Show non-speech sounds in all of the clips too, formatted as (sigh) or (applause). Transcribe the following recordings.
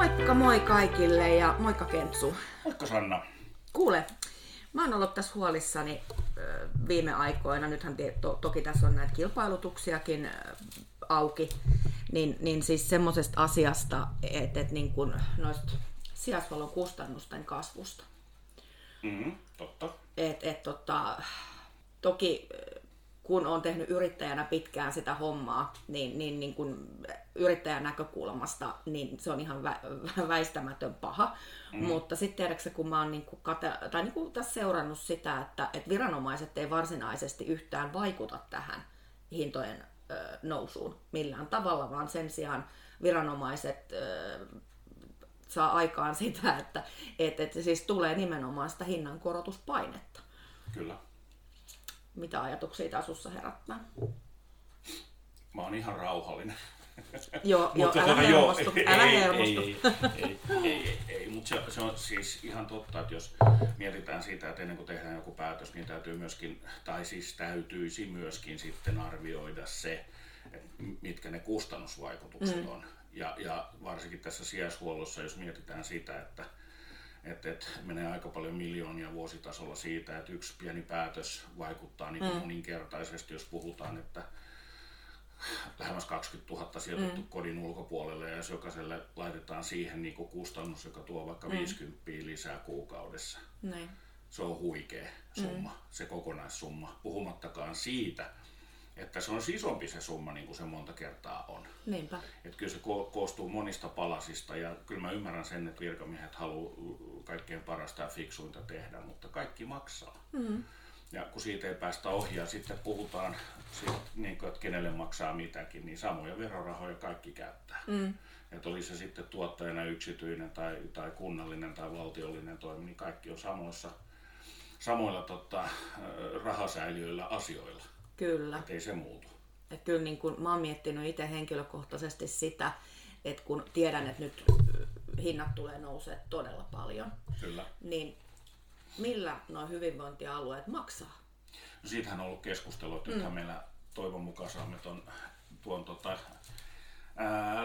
Moikka moi kaikille ja moikka Kentsu. Moikka Sanna. Kuule, mä oon ollut tässä huolissani viime aikoina. Nythän to- toki tässä on näitä kilpailutuksiakin auki. Niin, niin siis semmoisesta asiasta, että et niin kun noista sijaishuollon kustannusten kasvusta. Mm, totta. Et, et, tota, toki kun on tehnyt yrittäjänä pitkään sitä hommaa, niin, niin, niin kun yrittäjän näkökulmasta niin se on ihan vä- väistämätön paha. Mm. Mutta sitten tiedätkö kun mä oon niin kate- tai niin tässä seurannut sitä, että, että viranomaiset ei varsinaisesti yhtään vaikuta tähän hintojen ö, nousuun millään tavalla, vaan sen sijaan viranomaiset ö, saa aikaan (laughs) sitä, että et, et siis tulee nimenomaan sitä hinnankorotuspainetta. Kyllä. Mitä ajatuksia tämä sussa herättää? Mä oon ihan rauhallinen. Joo, joo Mutta älä tota, hermostu, ei, älä ei, hermostu. Ei, ei, ei, ei, ei, mutta se, se on siis ihan totta, että jos mietitään sitä, että ennen kuin tehdään joku päätös, niin täytyy myöskin, tai siis täytyisi myöskin sitten arvioida se, mitkä ne kustannusvaikutukset mm. on. Ja, ja varsinkin tässä sijaishuollossa, jos mietitään sitä, että että et menee aika paljon miljoonia vuositasolla siitä, että yksi pieni päätös vaikuttaa niin mm. moninkertaisesti, jos puhutaan, että lähemmäs 20 000 sijoitettu mm. kodin ulkopuolelle ja jos jokaiselle laitetaan siihen niin kustannus, joka tuo vaikka mm. 50 lisää kuukaudessa. Niin. Se on huikea summa, mm. se kokonaissumma, puhumattakaan siitä, että se on isompi se summa, niin kuin se monta kertaa on. Niinpä. Että kyllä se ko- koostuu monista palasista ja kyllä mä ymmärrän sen, että virkamiehet haluaa kaikkein parasta ja fiksuinta tehdä, mutta kaikki maksaa. Mm. Ja kun siitä ei päästä ohi ja sitten puhutaan, siitä, niin kuin, että kenelle maksaa mitäkin, niin samoja verorahoja kaikki käyttää. Mm. Että oli se sitten tuottajana yksityinen tai, tai kunnallinen tai valtiollinen toimi, niin kaikki on samoissa, samoilla tota, rahasäiliöillä asioilla. Kyllä. Et ei se muutu. Et kyllä niin kun, mä oon miettinyt itse henkilökohtaisesti sitä, että kun tiedän, että nyt hinnat tulee nousee todella paljon, Kyllä. niin millä nuo hyvinvointialueet maksaa? No siitähän on ollut keskustelua, että nythän meillä toivon mukaan saamme ton, tuon tota,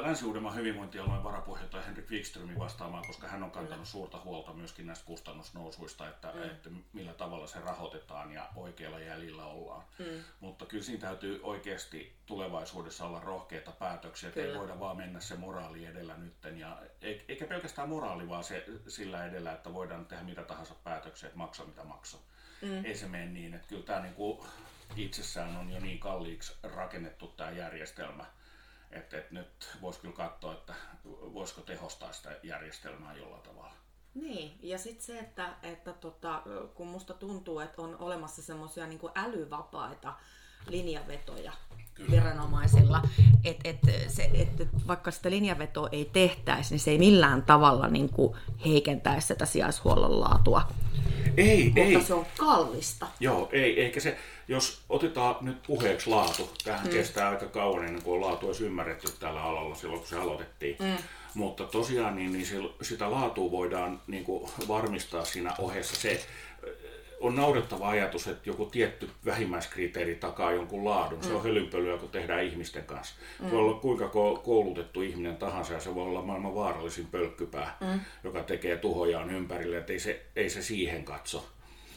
Länsi-Uudenmaan hyvinvointialueen varapuheenjohtaja Henrik Wikströmin vastaamaan, koska hän on kantanut suurta huolta myöskin näistä kustannusnousuista, että, mm. että millä tavalla se rahoitetaan ja oikealla jäljellä ollaan. Mm. Mutta kyllä siinä täytyy oikeasti tulevaisuudessa olla rohkeita päätöksiä, että ei voida vaan mennä se moraali edellä nytten. Ja, e- eikä pelkästään moraali, vaan se sillä edellä, että voidaan tehdä mitä tahansa päätöksiä, että maksa mitä maksaa. Mm. Ei se mene niin, että kyllä tämä niinku itsessään on jo niin kalliiksi rakennettu tämä järjestelmä, että, että nyt voisi kyllä katsoa, että voisiko tehostaa sitä järjestelmää jollain tavalla. Niin, ja sitten se, että, että tota, kun musta tuntuu, että on olemassa semmoisia niin älyvapaita linjavetoja Kyllä. viranomaisilla, että et, se, et, vaikka sitä linjavetoa ei tehtäisi, niin se ei millään tavalla niin kuin heikentäisi sitä sijaishuollon laatua. Ei, Mutta se on kallista. Joo, ei, eikä se, jos otetaan nyt puheeksi laatu, tähän mm. kestää aika kauan ennen kuin on laatu edes ymmärretty tällä alalla silloin, kun se aloitettiin. Mm. Mutta tosiaan niin, niin sitä laatua voidaan niin kuin varmistaa siinä ohessa se, on naurettava ajatus, että joku tietty vähimmäiskriteeri takaa jonkun laadun. Se on hölynpölyä, kun tehdään ihmisten kanssa. Mm. Voi olla kuinka ko- koulutettu ihminen tahansa ja se voi olla maailman vaarallisin pölkkypää, mm. joka tekee tuhojaan ympärille, että ei se, ei se siihen katso.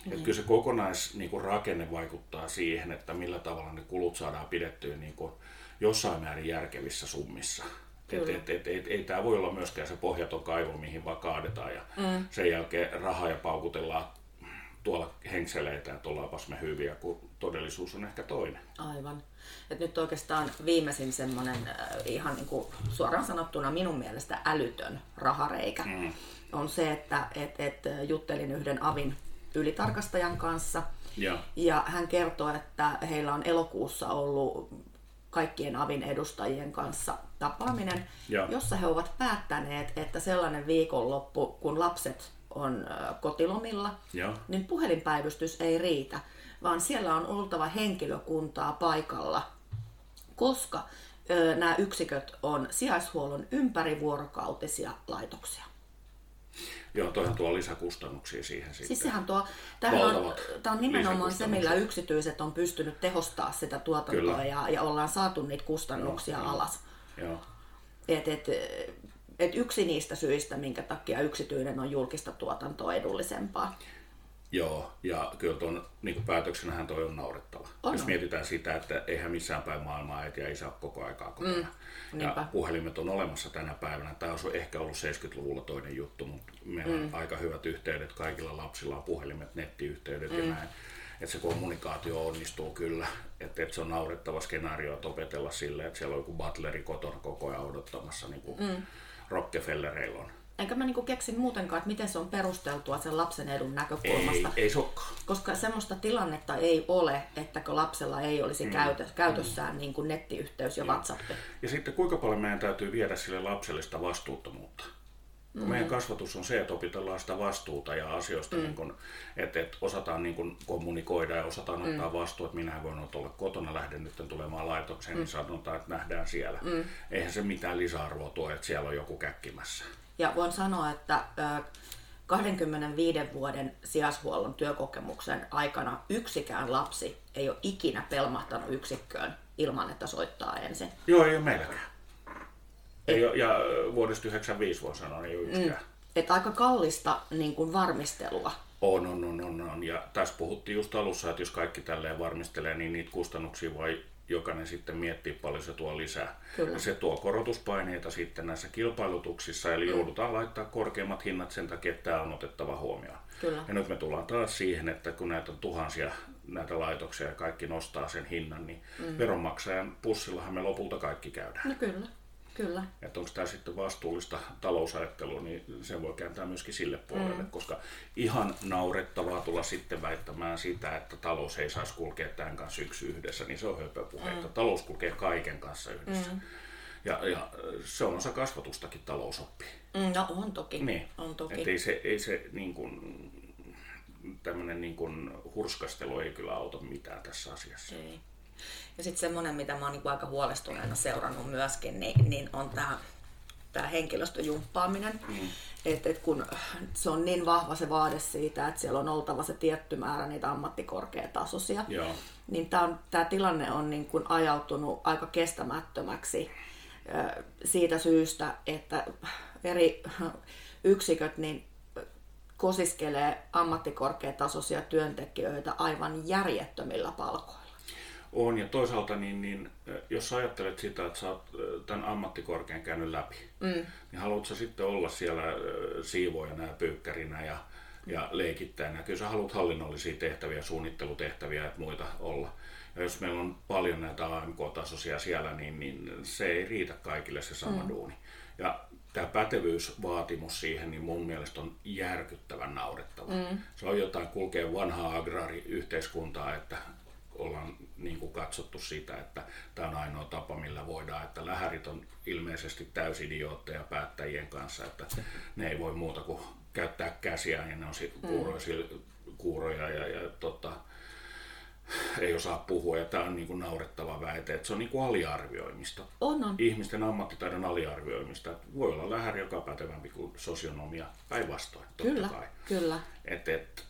Mm. Että kyllä se kokonais niin rakenne vaikuttaa siihen, että millä tavalla ne kulut saadaan pidettyä niin kuin jossain määrin järkevissä summissa. Et, et, et, et, ei tämä voi olla myöskään se pohjaton kaivo, mihin vaan kaadetaan ja mm. sen jälkeen rahaa ja paukutellaan tuolla henkseleitä, että ollaanpas me hyviä, kun todellisuus on ehkä toinen. Aivan. Et nyt oikeastaan viimeisin semmoinen äh, ihan niin kuin suoraan sanottuna minun mielestä älytön rahareikä mm. on se, että et, et juttelin yhden avin ylitarkastajan kanssa Ja. ja hän kertoi, että heillä on elokuussa ollut kaikkien avin edustajien kanssa tapaaminen, Joo. jossa he ovat päättäneet, että sellainen viikonloppu, kun lapset on kotilomilla, Joo. niin puhelinpäivystys ei riitä, vaan siellä on oltava henkilökuntaa paikalla, koska ö, nämä yksiköt on sijaishuollon ympärivuorokautisia laitoksia. Joo, toihan tuo lisäkustannuksia siihen sitten. Siis sehän tuo, tämähän on, tämä on nimenomaan se, millä yksityiset on pystynyt tehostaa sitä tuotantoa Kyllä. ja, ja ollaan saatu niitä kustannuksia joo. alas. Joo. Et, et, Et yksi niistä syistä, minkä takia yksityinen on julkista tuotantoa edullisempaa. Joo, ja kyllä tuon niin päätöksenähän toi on naurettava. On, Jos on. mietitään sitä, että eihän missään päin maailmaa äiti ja isä ole koko aikaa kotona. Mm, niinpä. ja puhelimet on olemassa tänä päivänä. Tämä olisi ehkä ollut 70-luvulla toinen juttu, mutta meillä on aika hyvät yhteydet. Kaikilla lapsilla on puhelimet, nettiyhteydet mm. ja näin. Että se kommunikaatio onnistuu kyllä. Että et se on naurettava skenaario, että opetella sille, että siellä on joku butleri kotona koko ajan odottamassa, niin kuin mm. Rockefellereilla on. Enkä mä niinku keksin muutenkaan, että miten se on perusteltua sen lapsen edun Ei, näkökulmasta. ei se olekaan. Koska semmoista tilannetta ei ole, että kun lapsella ei olisi mm. käytö, käytössään niin kuin nettiyhteys ja WhatsApp. Ja sitten kuinka paljon meidän täytyy viedä sille lapselle sitä vastuuttomuutta? Mm. Meidän kasvatus on se, että opitellaan sitä vastuuta ja asioista, mm. niin kun, että, että osataan niin kun kommunikoida ja osataan mm. ottaa vastuu, että minä voin olla kotona, lähden nyt tulemaan laitokseen, mm. niin sanotaan, että nähdään siellä. Mm. Eihän se mitään lisäarvoa tuo, että siellä on joku käkkimässä. Ja voin sanoa, että ö, 25 vuoden sijaishuollon työkokemuksen aikana yksikään lapsi ei ole ikinä pelmahtanut yksikköön ilman, että soittaa ensin. Joo, ei ole meilläkään. Ei ole, ja vuodesta 95 voi sanoa, ei ole yksikään. Että aika kallista niin kuin varmistelua. On, on, on, on, on. Ja tässä puhuttiin just alussa, että jos kaikki tälleen varmistelee, niin niitä kustannuksia voi jokainen sitten miettiä paljon se tuo lisää. Kyllä. Ja se tuo korotuspaineita sitten näissä kilpailutuksissa, eli mm. joudutaan laittaa korkeammat hinnat sen takia, että tämä on otettava huomioon. Kyllä. Ja nyt me tullaan taas siihen, että kun näitä on tuhansia näitä laitoksia ja kaikki nostaa sen hinnan, niin mm. veronmaksajan pussillahan me lopulta kaikki käydään. No kyllä, kyllä. Että onko tämä sitten vastuullista talousajattelua, niin sen voi kääntää myöskin sille puolelle, mm. koska ihan naurettavaa tulla sitten väittämään sitä, että talous ei saisi kulkea tämän kanssa yksi yhdessä, niin se on höpöpuheita. Mm. Talous kulkee kaiken kanssa yhdessä. Mm. Ja, ja se on osa kasvatustakin talousoppi. Mm, No on toki. Niin. On toki. Että ei se, ei se niin kuin, tämmöinen niin kuin hurskastelu ei kyllä auta mitään tässä asiassa. Ei. Ja sitten semmoinen, mitä mä oon niinku aika huolestuneena seurannut myöskin, niin, niin on tämä tää henkilöstöjumppaaminen. Mm. Että et kun se on niin vahva se vaade siitä, että siellä on oltava se tietty määrä niitä ammattikorkeatasoisia, Joo. niin tämä tilanne on niin kuin ajautunut aika kestämättömäksi siitä syystä, että eri yksiköt niin kosiskelee ammattikorkeatasoisia työntekijöitä aivan järjettömillä palkoilla. On, ja toisaalta niin, niin jos sä ajattelet sitä, että sä oot tämän ammattikorkean käynyt läpi, mm. niin haluatko sä sitten olla siellä ö, siivoojana ja pyykkärinä ja, ja leikittäjänä? Kyllä sä haluat hallinnollisia tehtäviä, suunnittelutehtäviä ja muita olla. Ja jos meillä on paljon näitä AMK-tasoisia siellä, niin, niin se ei riitä kaikille se sama mm. duuni. Ja tämä pätevyysvaatimus siihen, niin mun mielestä on järkyttävän naurettava. Mm. Se on jotain kulkee vanhaa agraariyhteiskuntaa, että niin kuin katsottu sitä, että tämä on ainoa tapa, millä voidaan, että lähärit on ilmeisesti täysidiootteja päättäjien kanssa, että ne ei voi muuta kuin käyttää käsiään ja ne on sit kuuroja, kuuroja ja, ja tota, ei osaa puhua ja tämä on niin kuin naurettava väite, että se on niin kuin aliarvioimista. On, on. Ihmisten ammattitaidon aliarvioimista. Että voi olla lähäri, joka on pätevämpi kuin sosionomia päinvastoin, totta Kyllä, kai. kyllä. Et, et,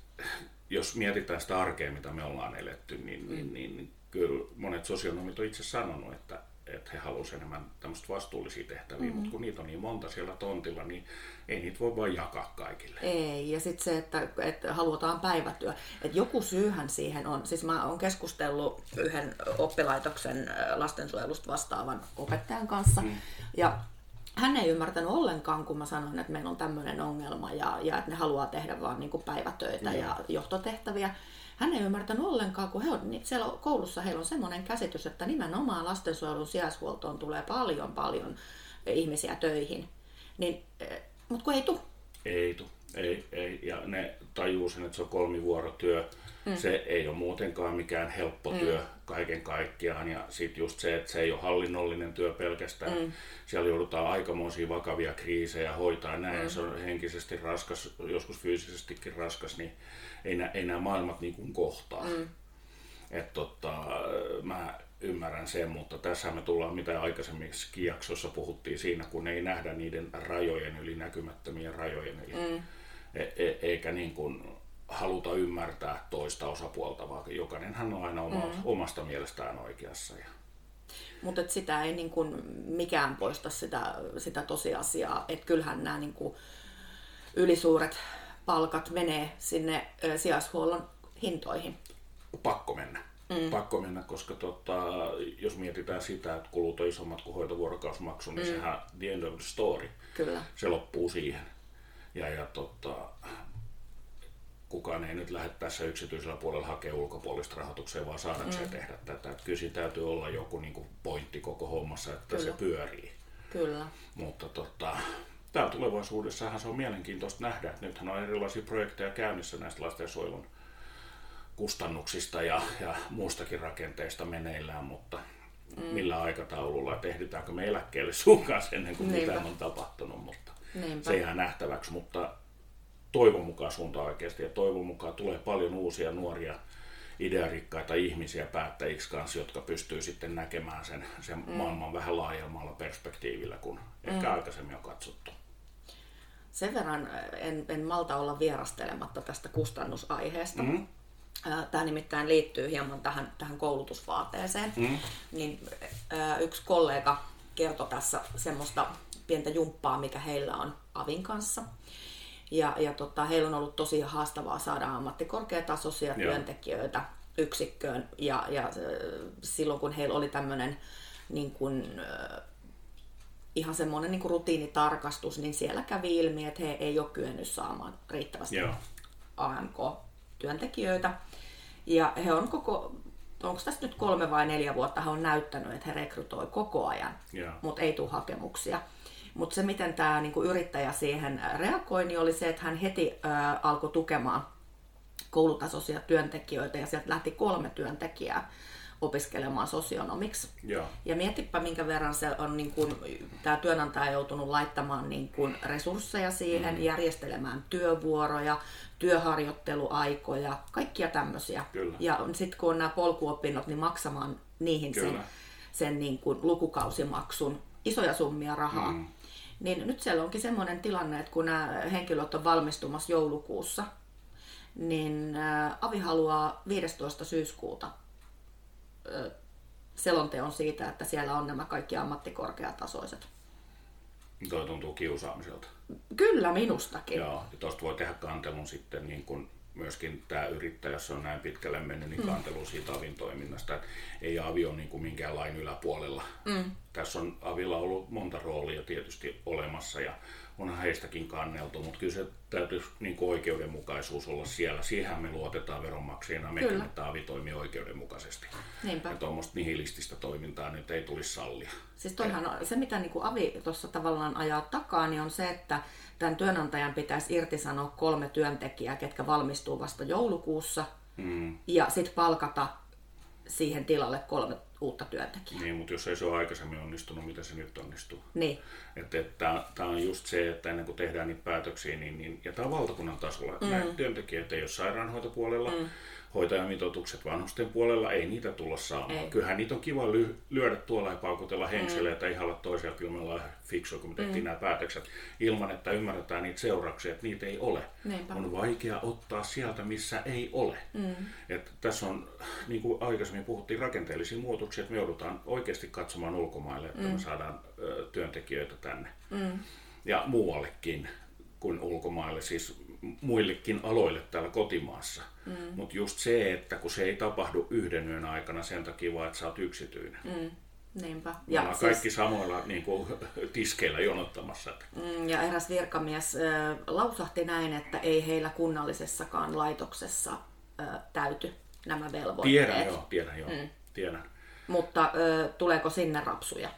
jos mietitään sitä arkea, mitä me ollaan eletty, niin, mm. niin, niin, niin kyllä monet sosionomit on itse sanonut, että, että he haluaisivat enemmän tämmöistä vastuullisia tehtäviä, mm. mutta kun niitä on niin monta siellä tontilla, niin ei niitä voi vain jakaa kaikille. Ei, ja sitten se, että, että halutaan päivätyö. Että joku syyhän siihen on. Siis mä oon keskustellut yhden oppilaitoksen lastensuojelusta vastaavan opettajan kanssa, mm. ja hän ei ymmärtänyt ollenkaan, kun mä sanoin, että meillä on tämmöinen ongelma ja, ja että ne haluaa tehdä vaan niin kuin päivätöitä ja johtotehtäviä. Hän ei ymmärtänyt ollenkaan, kun he on, niin siellä koulussa heillä on semmoinen käsitys, että nimenomaan lastensuojelun sijaishuoltoon tulee paljon paljon ihmisiä töihin. Niin, mutta kun ei tule. Ei tu, ei, ei. Ja ne tajuu sen, että se on kolmivuorotyö. Mm. Se ei ole muutenkaan mikään helppo mm. työ kaiken kaikkiaan. Ja sitten just se, että se ei ole hallinnollinen työ pelkästään. Mm. Siellä joudutaan aikamoisia vakavia kriisejä hoitaa näin. Mm. Se on henkisesti raskas, joskus fyysisestikin raskas, niin ei, nä, ei nämä maailmat niin kuin kohtaa. Mm. Et tota, mä ymmärrän sen, mutta tässä me tullaan, mitä aikaisemmissakin jaksossa puhuttiin siinä, kun ei nähdä niiden rajojen yli näkymättömien rajojen yli. Mm. E- e- eikä niin kuin haluta ymmärtää toista osapuolta, vaan jokainenhan on aina oma, mm. omasta mielestään oikeassa. Ja... Mutta sitä ei niin kuin mikään poista sitä, sitä tosiasiaa, että kyllähän nämä niin kuin ylisuuret palkat menee sinne sijaishuollon hintoihin. Pakko mennä. Mm. Pakko mennä, koska tota, jos mietitään sitä, että kulut on isommat kuin hoitovuorokausmaksu, niin mm. sehän the end of the story. Kyllä. Se loppuu siihen. Ja, ja tota, kukaan ei nyt lähde tässä yksityisellä puolella hakea ulkopuolista rahoitukseen, vaan saadakseen mm. tehdä tätä. Että kyllä siinä täytyy olla joku niin kuin pointti koko hommassa, että kyllä. se pyörii. Kyllä. Mutta tota, täällä tulevaisuudessahan se on mielenkiintoista nähdä. Nythän on erilaisia projekteja käynnissä näistä lastensuojelun kustannuksista ja, ja muustakin rakenteista meneillään, mutta mm. millä aikataululla, että ehditäänkö me eläkkeelle sun kanssa ennen kuin Niinpä. mitään on tapahtunut, mutta Niinpä. se jää nähtäväksi, mutta toivon mukaan suunta oikeasti ja toivon mukaan tulee paljon uusia nuoria idearikkaita ihmisiä päättäjiksi kanssa, jotka pystyy sitten näkemään sen, sen mm. maailman vähän laajemmalla perspektiivillä kuin mm. ehkä aikaisemmin on katsottu. Sen verran en, en malta olla vierastelematta tästä kustannusaiheesta. Mm. Tämä nimittäin liittyy hieman tähän, tähän koulutusvaateeseen. Mm. Niin, yksi kollega kertoi tässä semmoista pientä jumppaa, mikä heillä on Avin kanssa. Ja, ja tota, heillä on ollut tosi haastavaa saada ammattikorkeatasoisia Joo. työntekijöitä yksikköön. Ja, ja silloin kun heillä oli tämmöinen niin kuin, ihan semmoinen niin kuin rutiinitarkastus, niin siellä kävi ilmi, että he ei ole kyennyt saamaan riittävästi Joo. AMK-työntekijöitä. Ja he on koko, onko tässä nyt kolme vai neljä vuotta, he on näyttänyt, että he rekrytoi koko ajan, yeah. mutta ei tule hakemuksia. Mutta se, miten tämä niinku yrittäjä siihen reagoi, niin oli se, että hän heti ä, alkoi tukemaan koulutasoisia työntekijöitä ja sieltä lähti kolme työntekijää opiskelemaan sosionomiksi. Ja, ja mietipä, minkä verran se on, niin kun, tämä työnantaja joutunut laittamaan niin kun, resursseja siihen, mm. järjestelemään työvuoroja, työharjoitteluaikoja, kaikkia tämmöisiä. Kyllä. Ja sitten kun on nämä polkuopinnot, niin maksamaan niihin Kyllä. sen, sen niin kun, lukukausimaksun, isoja summia rahaa. Mm. Niin nyt siellä onkin semmoinen tilanne, että kun nämä henkilöt on valmistumassa joulukuussa, niin Avi haluaa 15. syyskuuta selonteon siitä, että siellä on nämä kaikki ammattikorkeatasoiset. Toi tuntuu kiusaamiselta. Kyllä, minustakin. Joo, ja tuosta voi tehdä kantelun sitten niin kun myöskin tämä yrittäjä, jos on näin pitkälle mennyt, niin mm. kantelu siitä avin toiminnasta. Että ei avi ole niin kuin minkään lain yläpuolella. Mm. Tässä on avilla ollut monta roolia tietysti olemassa ja onhan heistäkin kanneltu, mutta kyllä se täytyy niin oikeudenmukaisuus olla siellä. Siihen me luotetaan veronmaksajina, mekin, että avi toimii oikeudenmukaisesti. Niinpä. Ja tuommoista nihilististä toimintaa nyt ei tulisi sallia. Siis toihan on, se, mitä niin kuin avi tuossa tavallaan ajaa takaa, niin on se, että tämän työnantajan pitäisi irtisanoa kolme työntekijää, ketkä valmistuu vasta joulukuussa, mm. ja sitten palkata siihen tilalle kolme uutta työntekijää. Niin, mutta jos ei se ole aikaisemmin onnistunut, mitä se nyt onnistuu? Niin. Että, että tämä on just se, että ennen kuin tehdään niitä päätöksiä, niin, niin ja tämä on valtakunnan tasolla, että mm. näitä työntekijöitä ei ole sairaanhoitopuolella, mm hoitajamitoitukset vanhusten puolella, ei niitä tulla saamaan. Ei. Kyllähän niitä on kiva ly- lyödä tuolla ja paukutella mm. ja ihalla toisia, kyllä me ollaan fiksua, kun me tehtiin mm. nämä päätökset, ilman että ymmärretään niitä seurauksia, että niitä ei ole. Niinpä. On vaikea ottaa sieltä, missä ei ole. Mm. Et tässä on, niin kuin aikaisemmin puhuttiin, rakenteellisia muutoksia, että me joudutaan oikeasti katsomaan ulkomaille, että mm. me saadaan ö, työntekijöitä tänne. Mm. Ja muuallekin kuin ulkomaille, siis muillekin aloille täällä kotimaassa. Mm. Mutta just se, että kun se ei tapahdu yhden yön aikana sen takia vaan, että sä oot yksityinen. Mm. Niinpä. Ja siis... kaikki samoilla niin kuin, (laughs) tiskeillä jonottamassa. Mm, ja eräs virkamies äh, lausahti näin, että ei heillä kunnallisessakaan laitoksessa äh, täyty nämä velvoitteet. Tiedän joo, tiedän joo. Mm. Tiedän. Mutta äh, tuleeko sinne rapsuja?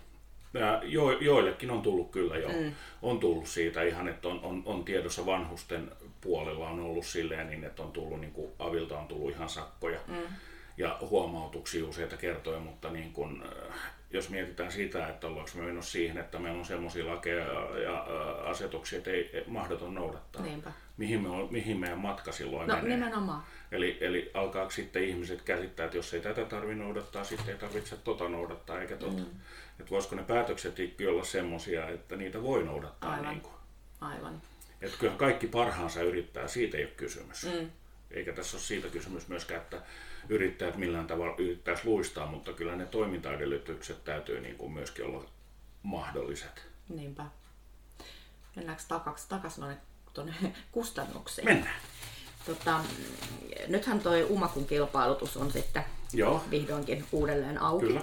Jo, joillekin on tullut kyllä jo. Mm. On tullut siitä ihan, että on, on, on tiedossa vanhusten puolella on ollut silleen niin, että on tullut, niin kuin Avilta on tullut ihan sakkoja mm. ja huomautuksia useita kertoja, mutta niin kuin, äh, jos mietitään sitä, että ollaanko me mennyt siihen, että meillä on sellaisia lakeja ja asetuksia, että ei mahdoton noudattaa. Niinpä. Mihin, me on, mihin meidän matka silloin no, menee? nimenomaan. Eli, eli alkaako sitten ihmiset käsittää, että jos ei tätä tarvitse noudattaa, sitten ei tarvitse tota noudattaa eikä tota. Mm. Että voisiko ne päätökset olla semmoisia, että niitä voi noudattaa. Aivan. Niin kuin. Aivan. Että kyllä kaikki parhaansa yrittää, siitä ei ole kysymys. Mm. Eikä tässä ole siitä kysymys myöskään, että yrittäjät millään tavalla yrittäisi luistaa, mutta kyllä ne toimintaedellytykset täytyy niin kuin myöskin olla mahdolliset. Niinpä. Mennäänkö takaisin, takaisin noin tuonne (laughs) kustannuksiin? Mennään. Tota, nythän toi Umakun kilpailutus on sitten Joo, vihdoinkin uudelleen auki. Kyllä.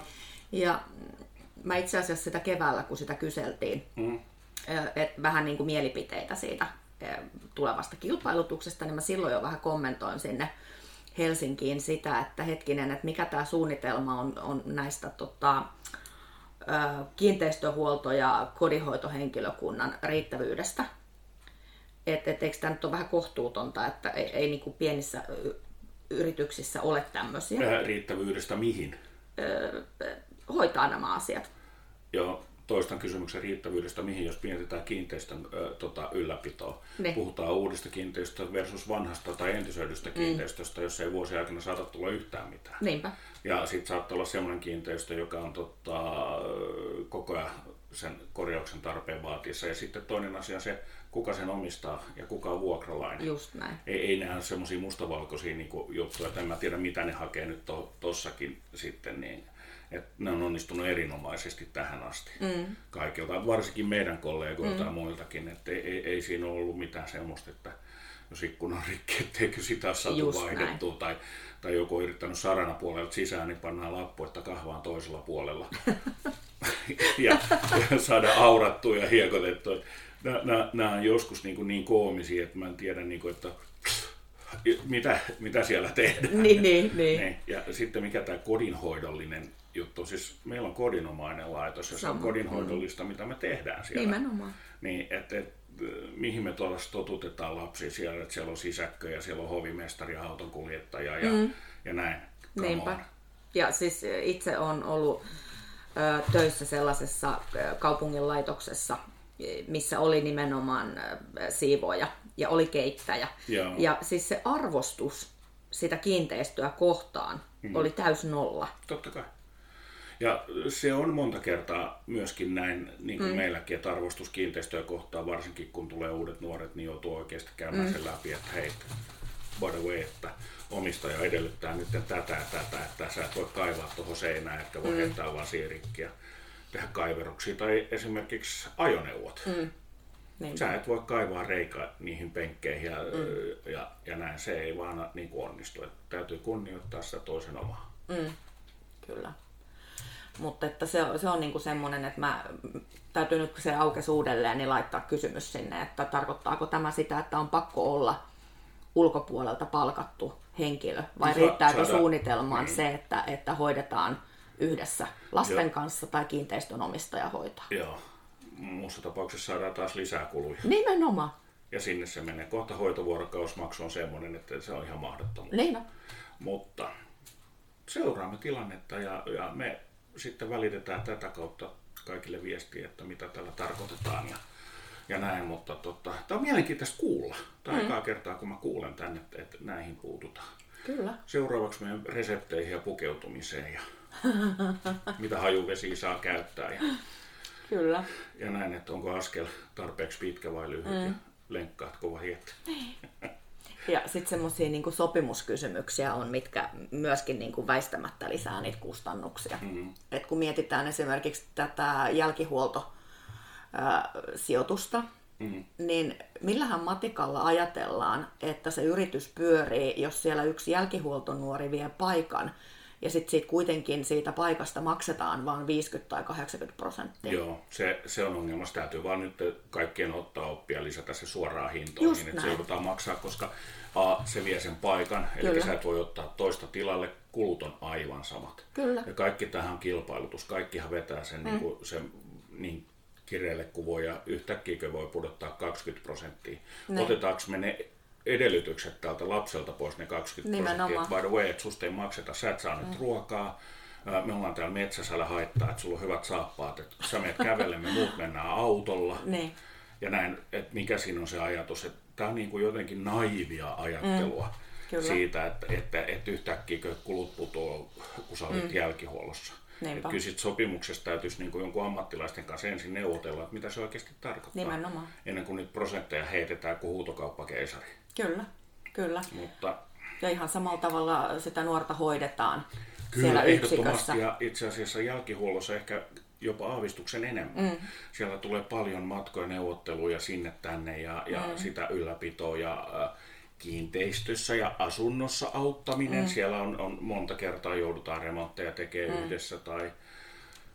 Ja mä itse asiassa sitä keväällä, kun sitä kyseltiin, mm. et vähän niin kuin mielipiteitä siitä tulevasta kilpailutuksesta, niin mä silloin jo vähän kommentoin sinne Helsinkiin sitä, että hetkinen, että mikä tämä suunnitelma on, on näistä tota, kiinteistöhuolto- ja kodinhoitohenkilökunnan riittävyydestä. Että et, eikö tämä nyt ole vähän kohtuutonta, että ei, ei niin kuin pienissä yrityksissä ole tämmöisiä. Riittävyydestä mihin? hoitaa nämä asiat. Joo, toistan kysymyksen riittävyydestä, mihin jos mietitään kiinteistön ö, tota, ylläpitoa. Ne. Puhutaan uudesta kiinteistöstä versus vanhasta tai entisöidystä kiinteistöstä, jos ei vuosien aikana saata tulla yhtään mitään. Niinpä. Ja sitten saattaa olla sellainen kiinteistö, joka on tota, koko ajan sen korjauksen tarpeen vaatiessa. Ja sitten toinen asia on se, kuka sen omistaa ja kuka on vuokralainen. Just näin. Ei, ei ole semmoisia mustavalkoisia niin juttuja, että en mä tiedä mitä ne hakee nyt to, tossakin sitten. Niin, että ne on onnistunut erinomaisesti tähän asti mm. kaikilta, varsinkin meidän kollegoilta mm. ja muiltakin, että ei, ei, ei siinä ollut mitään semmoista, että jos ikkuna on rikki, etteikö sitä saatu Just vaihdettua tai, tai joku on yrittänyt sarana puolelta sisään, niin pannaan lappu, että kahvaan toisella puolella (laughs) ja, ja saada aurattua ja hiekotettua. Nämä, nämä on joskus niin, kuin niin koomisia, että mä en tiedä, niin kuin, että mitä, mitä siellä tehdään. Niin, niin, niin. Niin, Ja sitten mikä tämä kodinhoidollinen juttu, siis meillä on kodinomainen laitos, ja se on kodinhoidollista, mitä me tehdään siellä. Nimenomaan. Niin, että et, mihin me tuolla totutetaan lapsia siellä, että siellä on sisäkkö ja siellä on hovimestari ja autonkuljettaja ja, mm. ja näin. Come Niinpä. on. Ja siis itse on ollut ö, töissä sellaisessa kaupungin laitoksessa, missä oli nimenomaan siivoja ja oli keittäjä. Joo. Ja siis se arvostus sitä kiinteistöä kohtaan mm. oli täys nolla. Totta kai. Ja se on monta kertaa myöskin näin, niin kuin mm. meilläkin, että arvostus kiinteistöä kohtaan, varsinkin kun tulee uudet nuoret, niin joutuu oikeasti käymään mm. sen läpi, että hei, by the way, että omistaja edellyttää nyt tätä ja tätä, että sä et voi kaivaa tuohon seinään, että voi mm. heittää vaan siirikkiä tehdä kaiveruksia. Tai esimerkiksi ajoneuvot. Mm. Niin. Sä et voi kaivaa reikä niihin penkkeihin ja, mm. ja, ja näin. Se ei vaan niin kuin onnistu. Että täytyy kunnioittaa sitä toisen omaa. Mm. Kyllä. Mutta että se, on- se on niinku semmoinen, että mä täytyy nyt kun se aukesi uudelleen, niin laittaa kysymys sinne, että tarkoittaako tämä sitä, että on pakko olla ulkopuolelta palkattu henkilö, vai Sa- riittääkö saada- suunnitelmaan niin. se, että, että hoidetaan yhdessä lasten kanssa tai kiinteistön omistaja hoitaa. Joo. Muussa tapauksessa saadaan taas lisää kuluja. Nimenomaan. Ja sinne se menee. Kohta hoitovuorokausmaksu on semmoinen, että se on ihan mahdottomuus. Niin on. Mutta seuraamme tilannetta ja, ja me sitten välitetään tätä kautta kaikille viestiä, että mitä tällä tarkoitetaan ja, ja näin. Mutta tota, tämä on mielenkiintoista kuulla. Tämä mm. kertaa, kun mä kuulen tänne, että, että näihin puututaan. Kyllä. Seuraavaksi meidän resepteihin ja pukeutumiseen ja (laughs) mitä hajuvesiä saa käyttää ja, Kyllä. ja näin, että onko askel tarpeeksi pitkä vai lyhyt mm. ja lenkkaatko vai et. (laughs) Ja sitten semmoisia niin sopimuskysymyksiä on, mitkä myöskin niin kuin väistämättä lisää niitä kustannuksia. Mm. Et kun mietitään esimerkiksi tätä jälkihuoltosijoitusta, mm. niin millähän matikalla ajatellaan, että se yritys pyörii, jos siellä yksi jälkihuoltonuori vie paikan, ja sitten siitä kuitenkin siitä paikasta maksetaan vain 50 tai 80 prosenttia. Joo, se, se on ongelma. Se täytyy vaan nyt kaikkien ottaa oppia lisätä se suoraan hintoihin, Just että se joudutaan maksaa, koska A, se vie sen paikan, eli Kyllä. sä et voi ottaa toista tilalle, kulut on aivan samat. Kyllä. Ja kaikki tähän on kilpailutus, kaikkihan vetää sen, mm. niin, kuin, sen niin kireelle kuin voi, ja yhtäkkiä voi pudottaa 20 prosenttia. Ne. Otetaanko me ne edellytykset tältä lapselta pois ne 20 prosenttia, Nimenomaan. että by the way, että susta ei makseta, sä et saa nyt ruokaa, me ollaan täällä metsässä, älä haittaa, että sulla on hyvät saappaat, että sä menet kävelle, me muut mennään autolla. Niin. Ja näin, että mikä siinä on se ajatus, että tämä on niin kuin jotenkin naivia ajattelua mm, kyllä. siitä, että, että, että yhtäkkiä kulut putoaa, kun sä olet mm. jälkihuollossa. Niinpä. Että kyllä sit sopimuksesta täytyisi niin kuin jonkun ammattilaisten kanssa ensin neuvotella, että mitä se oikeasti tarkoittaa. Nimenomaan. Ennen kuin niitä prosentteja heitetään kuin huutokauppakeisari. Kyllä, kyllä. Mutta Ja ihan samalla tavalla sitä nuorta hoidetaan Kyllä, siellä ehdottomasti. yksikössä. Ja itse asiassa jälkihuollossa ehkä jopa aavistuksen enemmän. Mm. Siellä tulee paljon matkoja, neuvotteluja sinne tänne ja, ja mm. sitä ylläpitoa ja kiinteistössä ja asunnossa auttaminen. Mm. Siellä on, on monta kertaa joudutaan remontteja tekemään mm. yhdessä tai,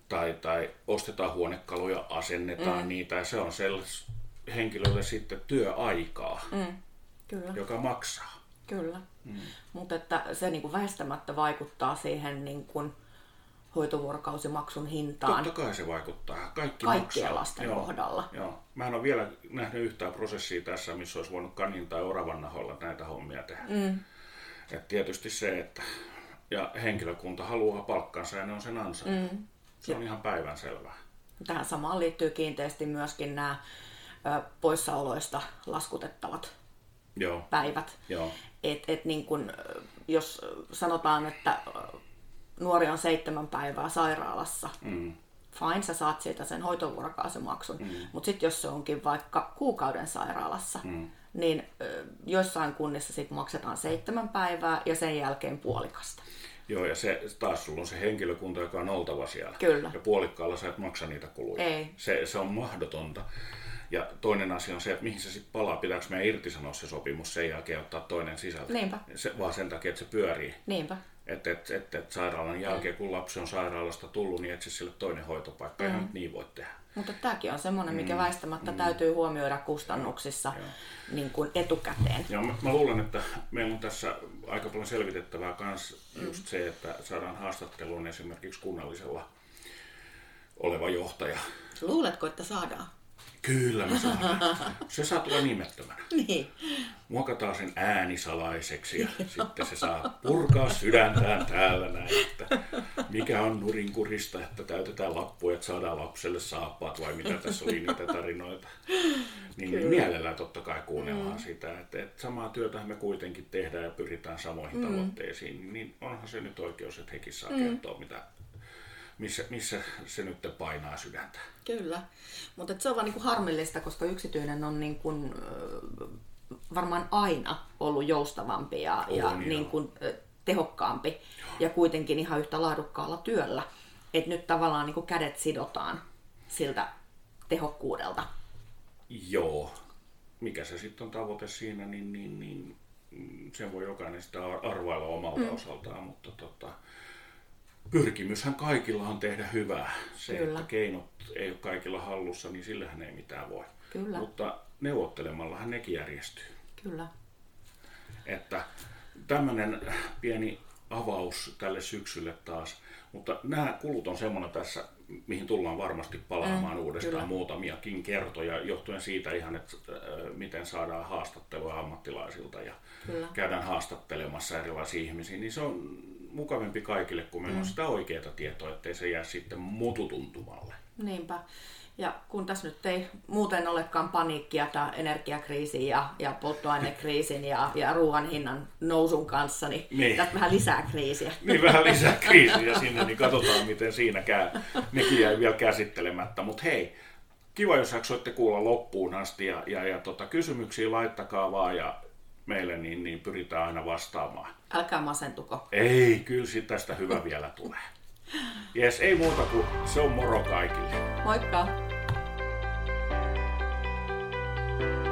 tai, tai ostetaan huonekaluja, asennetaan mm. niitä ja se on sellaiselle henkilölle sitten työaikaa, Mm. Kyllä. joka maksaa. Kyllä. Mm. Mutta että se niin kuin väistämättä vaikuttaa siihen niin kuin hoitovuorokausimaksun hintaan Totta kai se vaikuttaa. Kaikki kaikkien maksaa. lasten Joo. kohdalla. Joo. Mä en ole vielä nähnyt yhtään prosessia tässä, missä olisi voinut kanin tai oravan nahoilla näitä hommia tehdä. Mm. Et tietysti se, että ja henkilökunta haluaa palkkansa ja ne on sen ansainnut. Mm. Se on ihan päivänselvää. Tähän samaan liittyy kiinteästi myöskin nämä poissaoloista laskutettavat Joo, päivät. joo, Et, et niin kun, jos sanotaan, että nuori on seitsemän päivää sairaalassa, mm. fine, sä saat siitä sen hoitovuorokausimaksun. Mm. Mutta sitten jos se onkin vaikka kuukauden sairaalassa, mm. niin joissain kunnissa sit maksetaan seitsemän päivää ja sen jälkeen puolikasta. joo. Ja se, taas sulla on se henkilökunta, joka on oltava siellä. Kyllä. Ja puolikkaalla sä et maksa niitä kuluja. Ei. Se, se on mahdotonta. Ja toinen asia on se, että mihin se sitten palaa. Pitääkö meidän irtisanoa se sopimus sen jälkeen ottaa toinen sisältö? Niinpä. Se, vaan sen takia, että se pyörii. Niinpä. Että et, et, et sairaalan jälkeen, kun lapsi on sairaalasta tullut, niin etsi sille toinen hoitopaikka. Mm. Eihän niin voi tehdä. Mutta tämäkin on semmoinen, mikä väistämättä täytyy huomioida kustannuksissa niin kuin etukäteen. Ja mä, mä luulen, että meillä on tässä aika paljon selvitettävää myös just se, että saadaan haastatteluun esimerkiksi kunnallisella oleva johtaja. Luuletko, että saadaan? Kyllä me saadaan. Se saa tulla nimettömänä. (laughs) Niin. Muokataan sen äänisalaiseksi ja sitten se saa purkaa sydäntään täällä näin, että mikä on nurinkurista, että täytetään lappuja, että saadaan lapselle saappaat vai mitä tässä oli niitä tarinoita. Niin, niin mielellään totta kai kuunnellaan mm. sitä, että, että samaa työtä me kuitenkin tehdään ja pyritään samoihin mm. tavoitteisiin, niin onhan se nyt oikeus, että hekin saa mm. kertoa, mitä, missä, missä se nyt painaa sydäntä. Kyllä, mutta se on vaan niin kuin harmillista, koska yksityinen on niin kuin, varmaan aina ollut joustavampi ja, On, ja joo. niin kuin, tehokkaampi ja kuitenkin ihan yhtä laadukkaalla työllä. Että nyt tavallaan niin kuin kädet sidotaan siltä tehokkuudelta. Joo. Mikä se sitten on tavoite siinä, niin, niin, niin mm, sen voi jokainen sitä ar- arvailla omalta mm. osaltaan, mutta tota, pyrkimyshän kaikilla on tehdä hyvää. Se, Kyllä. että keinot ei ole kaikilla hallussa, niin sillähän ei mitään voi. Kyllä. Mutta neuvottelemallahan nekin järjestyy. Kyllä. Että tämmöinen pieni avaus tälle syksylle taas. Mutta nämä kulut on semmoinen tässä, mihin tullaan varmasti palaamaan mm, uudestaan kyllä. muutamiakin kertoja, johtuen siitä ihan, että äh, miten saadaan haastattelua ammattilaisilta ja Kyllä. käydään haastattelemassa erilaisia ihmisiä, niin se on mukavampi kaikille, kun meillä on sitä oikeaa tietoa, ettei se jää sitten mututuntumalle. Niinpä. Ja kun tässä nyt ei muuten olekaan paniikkia tämä energiakriisin ja, ja polttoainekriisin ja, ja ruoan hinnan nousun kanssa, niin, Niin. tästä vähän lisää kriisiä. Niin vähän lisää (laughs) kriisiä sinne, niin katsotaan miten siinä käy. Nekin jäi vielä käsittelemättä, mutta hei, kiva jos jaksoitte kuulla loppuun asti ja, ja, ja tota, kysymyksiä laittakaa vaan ja meille niin, niin pyritään aina vastaamaan. Älkää masentuko. Ei, kyllä sitä tästä hyvä vielä tulee. Jes, ei muuta kuin se on moro kaikille. Moikka! thank you